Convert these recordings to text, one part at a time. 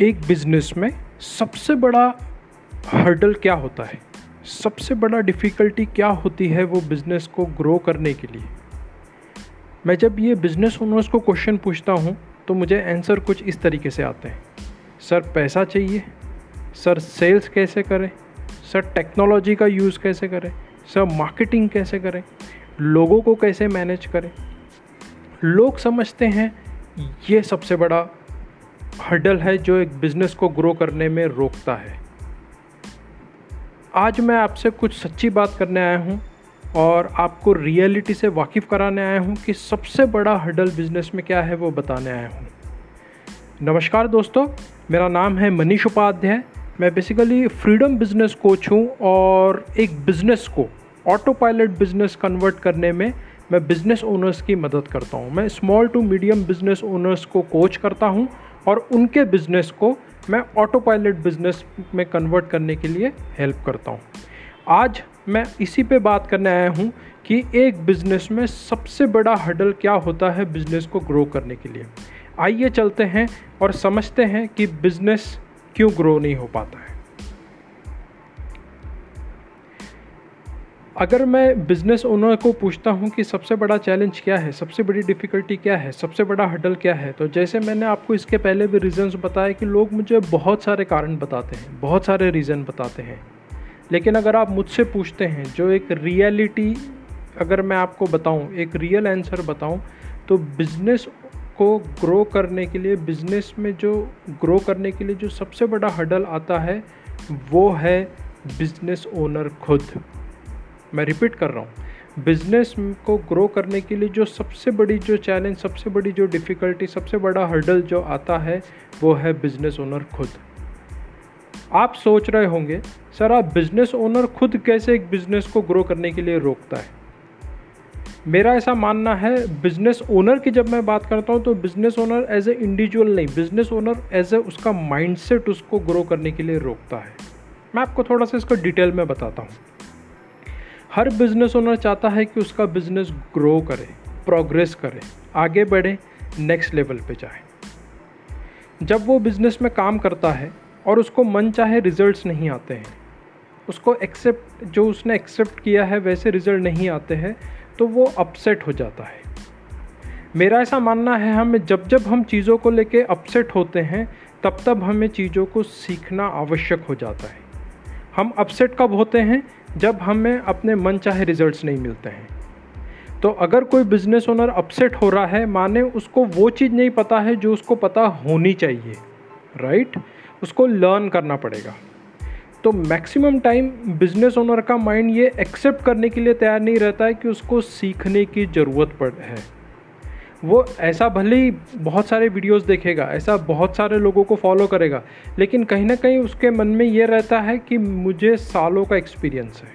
एक बिज़नेस में सबसे बड़ा हर्डल क्या होता है? सबसे बड़ा डिफ़िकल्टी क्या होती है वो बिज़नेस को ग्रो करने के लिए? मैं जब ये बिज़नेस ओनर्स को क्वेश्चन पूछता हूँ तो मुझे आंसर कुछ इस तरीके से आते हैं। सर, पैसा चाहिए? सर सेल्स कैसे करें? सर टेक्नोलॉजी का यूज़ कैसे करें? सर मार्केटिंग कैसे करें? लोगों को कैसे मैनेज करें? लोग समझते हैं, ये सबसे बड़ा हर्डल है जो एक बिज़नेस को ग्रो करने में रोकता है। आज मैं आपसे कुछ सच्ची बात करने आया हूँ और आपको रियलिटी से वाकिफ़ कराने आया हूँ कि सबसे बड़ा हर्डल बिज़नेस में क्या है वो बताने आया हूँ। नमस्कार दोस्तों, मेरा नाम है मनीष उपाध्याय। मैं बेसिकली फ्रीडम बिज़नेस कोच हूँ और एक बिज़नेस को ऑटो पायलट बिज़नेस कन्वर्ट करने में मैं बिज़नेस ओनर्स की मदद करता हूँ। मैं small to medium business owners को कोच करता हूँ और उनके बिज़नेस को मैं ऑटो पायलट बिज़नेस में कन्वर्ट करने के लिए हेल्प करता हूँ। आज मैं इसी पे बात करने आया हूँ कि एक बिज़नेस में सबसे बड़ा हडल क्या होता है बिज़नेस को ग्रो करने के लिए। आइए चलते हैं और समझते हैं कि बिज़नेस क्यों ग्रो नहीं हो पाता है। अगर मैं बिज़नेस ओनर को पूछता हूँ कि सबसे बड़ा चैलेंज क्या है, सबसे बड़ी डिफ़िकल्टी क्या है, सबसे बड़ा हडल क्या है तो जैसे मैंने आपको इसके पहले भी रीज़न्स बताए कि लोग मुझे बहुत सारे कारण बताते हैं, बहुत सारे रीज़न बताते हैं। लेकिन अगर आप मुझसे पूछते हैं, जो एक रियलिटी अगर मैं आपको बताऊँ, एक रियल आंसर बताऊँ तो बिज़नेस को ग्रो करने के लिए बिज़नेस में जो ग्रो करने के लिए जो सबसे बड़ा हडल आता है, वो है बिज़नेस ओनर खुद। मैं रिपीट कर रहा हूँ। बिज़नेस को ग्रो करने के लिए जो सबसे बड़ी जो चैलेंज सबसे बड़ी जो डिफ़िकल्टी सबसे बड़ा हर्डल जो आता है, वो है बिज़नेस ओनर खुद। आप सोच रहे होंगे, सर, आप बिज़नेस ओनर खुद कैसे एक बिज़नेस को ग्रो करने के लिए रोकता है? मेरा ऐसा मानना है बिज़नेस ओनर की जब मैं बात करता हूँ तो business owner as a individual नहीं बिज़नेस ओनर एज ए उसका माइंडसेट उसको ग्रो करने के लिए रोकता है। मैं आपको थोड़ा सा इसको डिटेल में बताता हूँ। हर बिज़नेस ओनर चाहता है कि उसका बिज़नेस ग्रो करे प्रोग्रेस करे, आगे बढ़े नेक्स्ट लेवल पे जाए। जब वो बिज़नेस में काम करता है और उसको मन चाहे रिजल्ट्स नहीं आते हैं, उसको एक्सेप्ट जो उसने एक्सेप्ट किया है वैसे रिज़ल्ट नहीं आते हैं तो वो अपसेट हो जाता है। मेरा ऐसा मानना है, हमें जब जब हम चीज़ों को लेके अपसेट होते हैं, तब तब हमें चीज़ों को सीखना आवश्यक हो जाता है। हम अपसेट कब होते हैं? जब हमें अपने मन चाहे रिज़ल्ट नहीं मिलते हैं। तो अगर कोई बिज़नेस ओनर अपसेट हो रहा है, माने उसको वो चीज़ नहीं पता है जो उसको पता होनी चाहिए राइट उसको लर्न करना पड़ेगा। तो मैक्सिमम टाइम बिज़नेस ओनर का माइंड ये एक्सेप्ट करने के लिए तैयार नहीं रहता है कि उसको सीखने की ज़रूरत पड़ है। वो ऐसा भले ही बहुत सारे वीडियोस देखेगा, ऐसा बहुत सारे लोगों को फॉलो करेगा, लेकिन कहीं ना कहीं उसके मन में ये रहता है कि मुझे सालों का एक्सपीरियंस है।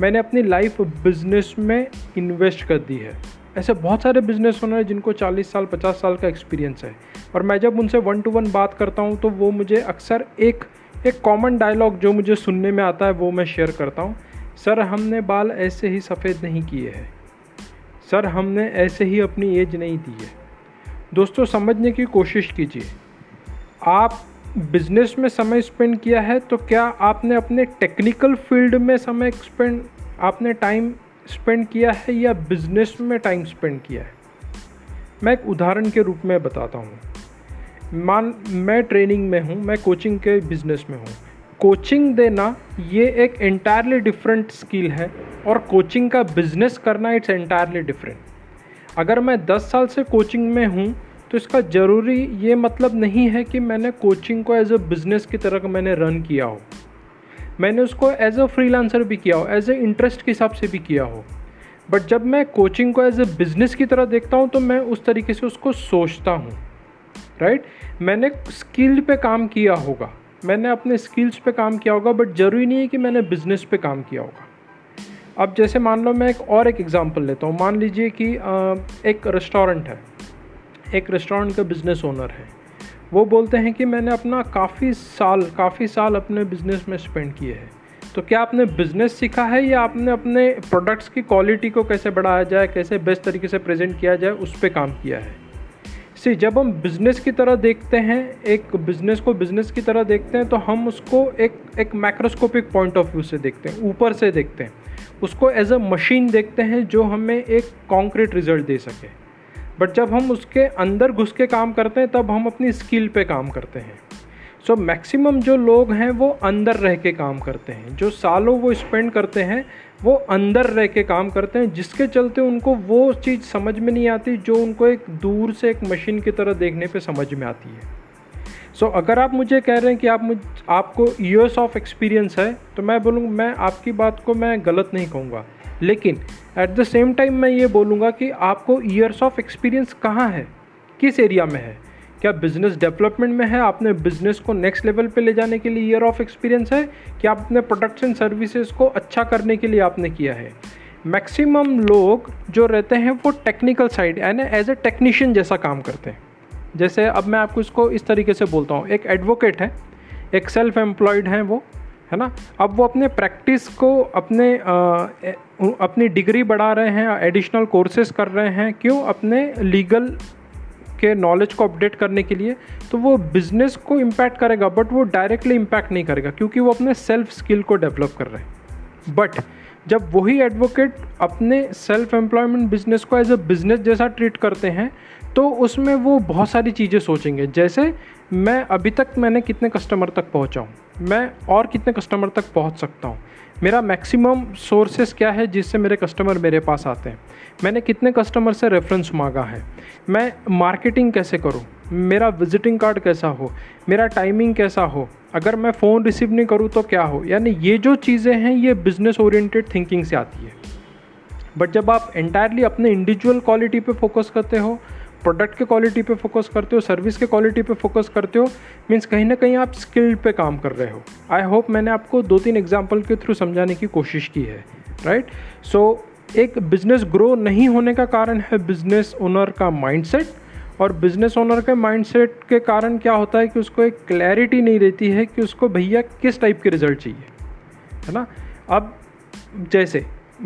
मैंने अपनी लाइफ बिज़नेस में इन्वेस्ट कर दी है। ऐसे बहुत सारे बिज़नेस ओनर हैं जिनको 40 साल 50 साल का एक्सपीरियंस है। और मैं जब उनसे वन टू वन बात करता हूँ तो वो मुझे अक्सर एक एक कॉमन डायलॉग जो मुझे सुनने में आता है, वो मैं शेयर करता हूँ। सर, हमने बाल ऐसे ही सफ़ेद नहीं किए हैं। सर, हमने ऐसे ही अपनी एज नहीं दी है। दोस्तों, समझने की कोशिश कीजिए। आप बिज़नेस में समय स्पेंड किया है तो क्या आपने अपने टेक्निकल फ़ील्ड में समय स्पेंड, आपने टाइम स्पेंड किया है या बिज़नेस में टाइम स्पेंड किया है? मैं एक उदाहरण के रूप में बताता हूँ। मान, मैं ट्रेनिंग में हूँ, मैं कोचिंग के बिज़नेस में हूँ। कोचिंग देना, ये एक एंटायरली डिफरेंट स्किल है। और कोचिंग का बिज़नेस करना इट्स एंटायरली डिफरेंट अगर मैं 10 साल से कोचिंग में हूँ तो इसका ज़रूरी ये मतलब नहीं है कि मैंने कोचिंग को एज अ बिज़नेस की तरह मैंने रन किया हो। मैंने उसको एज अ फ्रीलांसर भी किया हो एज ए इंटरेस्ट के हिसाब से भी किया हो। बट जब मैं कोचिंग को एज अ बिज़नेस की तरह देखता हूँ तो मैं उस तरीके से उसको सोचता हूँ। Right right? मैंने स्किल पे काम किया होगा। मैंने अपने स्किल्स पे काम किया होगा बट ज़रूरी नहीं है कि मैंने बिज़नेस पे काम किया होगा। अब जैसे मान लो मैं एक और एक एग्ज़ाम्पल लेता हूँ। मान लीजिए कि एक रेस्टोरेंट है। एक रेस्टोरेंट का बिज़नेस ओनर है। वो बोलते हैं कि मैंने अपना काफ़ी साल काफ़ी साल अपने बिज़नेस में स्पेंड किए हैं। तो क्या आपने बिज़नेस सीखा है या आपने अपने प्रोडक्ट्स की क्वालिटी को कैसे बढ़ाया जाए, कैसे बेस्ट तरीके से प्रेजेंट किया जाए, उस पर काम किया है? सी जब हम बिज़नेस की तरह देखते हैं एक बिज़नेस को बिज़नेस की तरह देखते हैं तो हम उसको एक एक मैक्रोस्कोपिक पॉइंट ऑफ़ व्यू से देखते हैं ऊपर से देखते हैं। उसको एज अ मशीन देखते हैं जो हमें एक कॉन्क्रीट रिज़ल्ट दे सके। बट जब हम उसके अंदर घुस के काम करते हैं तब हम अपनी स्किल पे काम करते हैं। सो so, मैक्सिमम जो लोग हैं वो अंदर रह के काम करते हैं। जो सालों वो स्पेंड करते हैं वो अंदर रह के काम करते हैं जिसके चलते उनको वो चीज़ समझ में नहीं आती जो उनको एक दूर से एक मशीन की तरह देखने पे समझ में आती है। सो so, अगर आप मुझे कह रहे हैं कि आप मुझ आपको ईयर्स ऑफ़ एक्सपीरियंस है तो मैं बोलूँगा मैं आपकी बात को मैं गलत नहीं कहूँगा। लेकिन एट द सेम टाइम मैं ये बोलूँगा कि आपको ईयर्स ऑफ़ एक्सपीरियंस कहाँ है? किस एरिया में है? क्या बिज़नेस डेवलपमेंट में है? आपने बिज़नेस को नेक्स्ट लेवल पे ले जाने के लिए ईयर ऑफ़ एक्सपीरियंस है? कि आप अपने प्रोडक्ट्स एंड सर्विसेज़ को अच्छा करने के लिए आपने किया है? मैक्सिमम लोग जो रहते हैं वो टेक्निकल साइड यानी एज ए टेक्नीशियन जैसा काम करते हैं। जैसे अब मैं आपको इसको इस तरीके से बोलता हूँ। एक एडवोकेट है एक सेल्फ एम्प्लॉयड हैं वो है ना? अब वो अपने प्रैक्टिस को अपने आ, अपनी डिग्री बढ़ा रहे हैं एडिशनल कोर्सेज कर रहे हैं। क्यों? अपने लीगल के नॉलेज को अपडेट करने के लिए तो वो बिज़नेस को इम्पैक्ट करेगा बट वो डायरेक्टली इम्पैक्ट नहीं करेगा, क्योंकि वो अपने सेल्फ स्किल को डेवलप कर रहे हैं। बट जब वही एडवोकेट अपने सेल्फ एम्प्लॉयमेंट बिज़नेस को एज अ बिज़नेस जैसा ट्रीट करते हैं तो उसमें वो बहुत सारी चीज़ें सोचेंगे। जैसे मैं अभी तक मैंने कितने कस्टमर तक पहुँचा हूँ, मैं और कितने कस्टमर तक पहुँच सकता हूँ मेरा मैक्सिमम सोर्सेस क्या है जिससे मेरे कस्टमर मेरे पास आते हैं? मैंने कितने कस्टमर से रेफरेंस मांगा है? मैं मार्केटिंग कैसे करूँ? मेरा विजिटिंग कार्ड कैसा हो? मेरा टाइमिंग कैसा हो? अगर मैं फ़ोन रिसीव नहीं करूँ तो क्या हो? यानी ये जो चीज़ें हैं, ये बिज़नेस ओरिएंटेड थिंकिंग से आती है। बट जब आप एंटायरली अपने इंडिविजुअल क्वालिटी पे फोकस करते हो प्रोडक्ट के क्वालिटी पे फोकस करते हो सर्विस के क्वालिटी पे फोकस करते हो मीन्स कहीं ना कहीं आप स्किल्ड पे काम कर रहे हो आई होप मैंने आपको दो तीन एग्ज़ाम्पल के थ्रू समझाने की कोशिश की है राइट right? सो so, एक बिज़नेस ग्रो नहीं होने का कारण है बिज़नेस ओनर का माइंडसेट और बिज़नेस ओनर के माइंडसेट के कारण क्या होता है कि उसको एक क्लैरिटी नहीं रहती है कि उसको भैया किस टाइप के रिज़ल्ट चाहिए है ना अब जैसे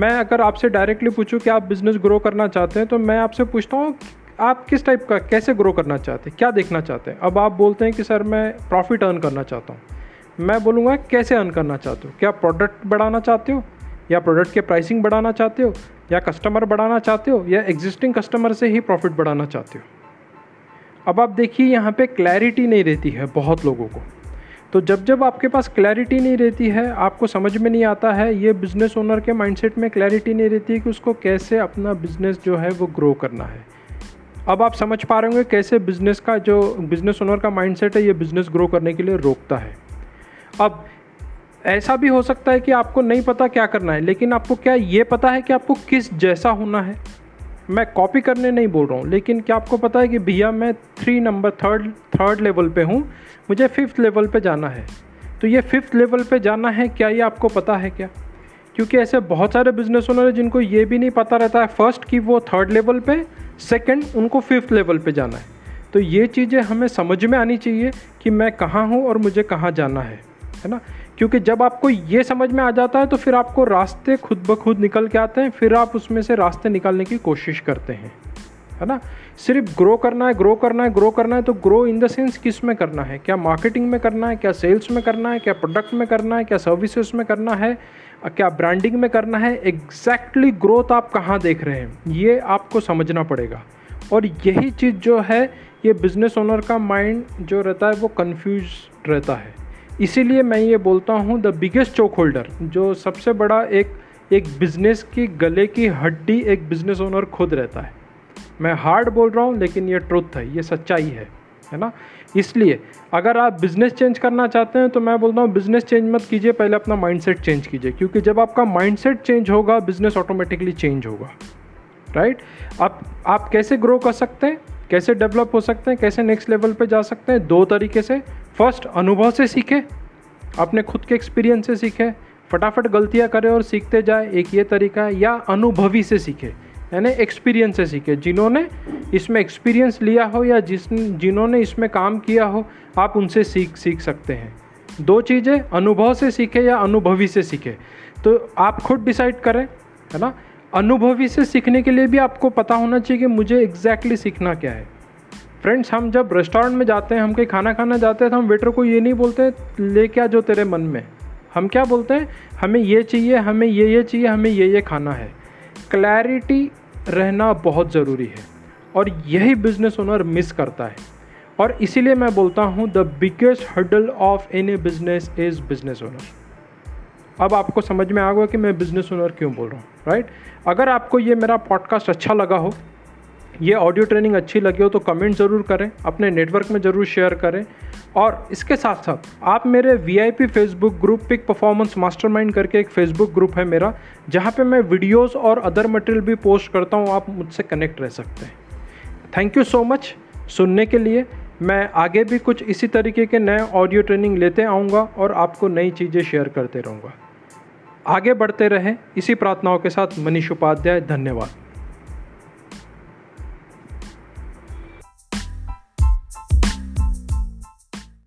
मैं अगर आपसे डायरेक्टली पूछूँ कि आप बिज़नेस ग्रो करना चाहते हैं तो मैं आपसे पूछता हूँ आप किस टाइप का, कैसे ग्रो करना चाहते हैं, क्या देखना चाहते हैं? अब आप बोलते हैं कि, सर, मैं प्रॉफिट अर्न करना चाहता हूँ। मैं बोलूँगा, कैसे अर्न करना चाहते हो? क्या प्रोडक्ट बढ़ाना चाहते हो? या प्रोडक्ट के प्राइसिंग बढ़ाना चाहते हो? या कस्टमर बढ़ाना चाहते हो? या एग्जिस्टिंग कस्टमर से ही प्रॉफिट बढ़ाना चाहते हो? अब आप देखिए, यहाँ पे क्लैरिटी नहीं रहती है बहुत लोगों को। तो जब जब आपके पास क्लैरिटी नहीं रहती है, आपको समझ में नहीं आता है, ये बिज़नेस ओनर के माइंडसेट में क्लैरिटी नहीं रहती है कि उसको कैसे अपना बिज़नेस जो है वो ग्रो करना है। अब आप समझ पा रहे होंगे कैसे बिज़नेस का जो बिज़नेस ओनर का माइंडसेट है, ये बिज़नेस ग्रो करने के लिए रोकता है। अब ऐसा भी हो सकता है कि आपको नहीं पता क्या करना है, लेकिन आपको क्या ये पता है कि आपको किस जैसा होना है? मैं कॉपी करने नहीं बोल रहा हूँ, लेकिन क्या आपको पता है कि भैया मैं three number third third level पे हूँ, मुझे फिफ्थ लेवल पे जाना है। तो ये फिफ्थ लेवल पे जाना है, क्या ये आपको पता है क्या? क्योंकि ऐसे बहुत सारे बिज़नेस ओनर हैं जिनको ये भी नहीं पता रहता है फ़र्स्ट कि वो थर्ड लेवल पे सेकंड उनको फिफ्थ लेवल पे जाना है। तो ये चीज़ें हमें समझ में आनी चाहिए कि मैं कहाँ हूँ और मुझे कहाँ जाना है है ना? क्योंकि जब आपको ये समझ में आ जाता है तो फिर आपको रास्ते खुद ब खुद निकल के आते हैं, फिर आप उसमें से रास्ते निकालने की कोशिश करते हैं, है ना? सिर्फ़ ग्रो करना है ग्रो करना है ग्रो करना है तो ग्रो इन द सेंस किसमें करना है? क्या मार्केटिंग में करना है, क्या सेल्स में करना है, क्या प्रोडक्ट में करना है, क्या सर्विसेज़ में करना है? क्या ब्रांडिंग में करना है? एग्जैक्टली exactly ग्रोथ आप कहाँ देख रहे हैं? ये आपको समझना पड़ेगा। और यही चीज़ जो है, ये बिज़नेस ओनर का माइंड जो रहता है, वो कन्फ्यूज़ रहता है। इसीलिए मैं ये बोलता हूँ द बिगेस्ट चोक होल्डर जो सबसे बड़ा एक एक बिज़नेस की गले की हड्डी एक बिज़नेस ओनर खुद रहता है। मैं हार्ड बोल रहा हूँ, लेकिन ये ट्रुथ है, ये सच्चाई है है ना? इसलिए, अगर आप बिज़नेस चेंज करना चाहते हैं तो मैं बोलता हूँ बिज़नेस चेंज मत कीजिए, पहले अपना माइंडसेट चेंज कीजिए, क्योंकि जब आपका माइंडसेट चेंज होगा बिज़नेस ऑटोमेटिकली चेंज होगा राइट आप आप कैसे ग्रो कर सकते हैं, कैसे डेवलप हो सकते हैं, कैसे नेक्स्ट लेवल पे जा सकते हैं, दो तरीके से। फ़र्स्ट अनुभव से सीखे, अपने खुद के एक्सपीरियंस से सीखे, फटाफट गलतियाँ करें और सीखते जाए, एक ये तरीका है, या अनुभवी से सीखे, यानी एक्सपीरियंस से सीखे, जिन्होंने इसमें एक्सपीरियंस लिया हो या जिस जिन्होंने इसमें काम किया हो, आप उनसे सीख सीख सकते हैं। दो चीज़ें, अनुभव से सीखे या अनुभवी से सीखे। तो आप खुद डिसाइड करें, है ना? अनुभवी से सीखने के लिए भी आपको पता होना चाहिए कि मुझे एग्जैक्टली exactly सीखना क्या है। फ्रेंड्स हम जब रेस्टोरेंट में जाते हैं, हम कहीं खाना खाना जाते हैं तो हम वेटर को ये नहीं बोलते ले क्या जो तेरे मन में। हम क्या बोलते हैं? हमें ये चाहिए, हमें ये ये चाहिए, हमें ये ये खाना है। क्लैरिटी रहना बहुत ज़रूरी है। और यही बिज़नेस ओनर मिस करता है। और इसीलिए मैं बोलता हूँ the biggest hurdle of any business is business owner अब आपको समझ में आ गया कि मैं बिज़नेस ओनर क्यों बोल रहा हूँ राइट अगर आपको ये मेरा पॉडकास्ट अच्छा लगा हो, ये ऑडियो ट्रेनिंग अच्छी लगी हो तो कमेंट ज़रूर करें, अपने नेटवर्क में ज़रूर शेयर करें। और इसके साथ साथ आप मेरे V I P Facebook group peak performance mastermind करके एक फेसबुक ग्रुप है मेरा, जहाँ पे मैं वीडियोस और अदर मटेरियल भी पोस्ट करता हूँ, आप मुझसे कनेक्ट रह सकते हैं। थैंक यू सो मच सुनने के लिए मैं आगे भी कुछ इसी तरीके के नए ऑडियो ट्रेनिंग लेते आऊँगा और आपको नई चीज़ें शेयर करते रहूँगा। आगे बढ़ते रहें। इसी प्रार्थनाओं के साथ मनीष उपाध्याय, धन्यवाद।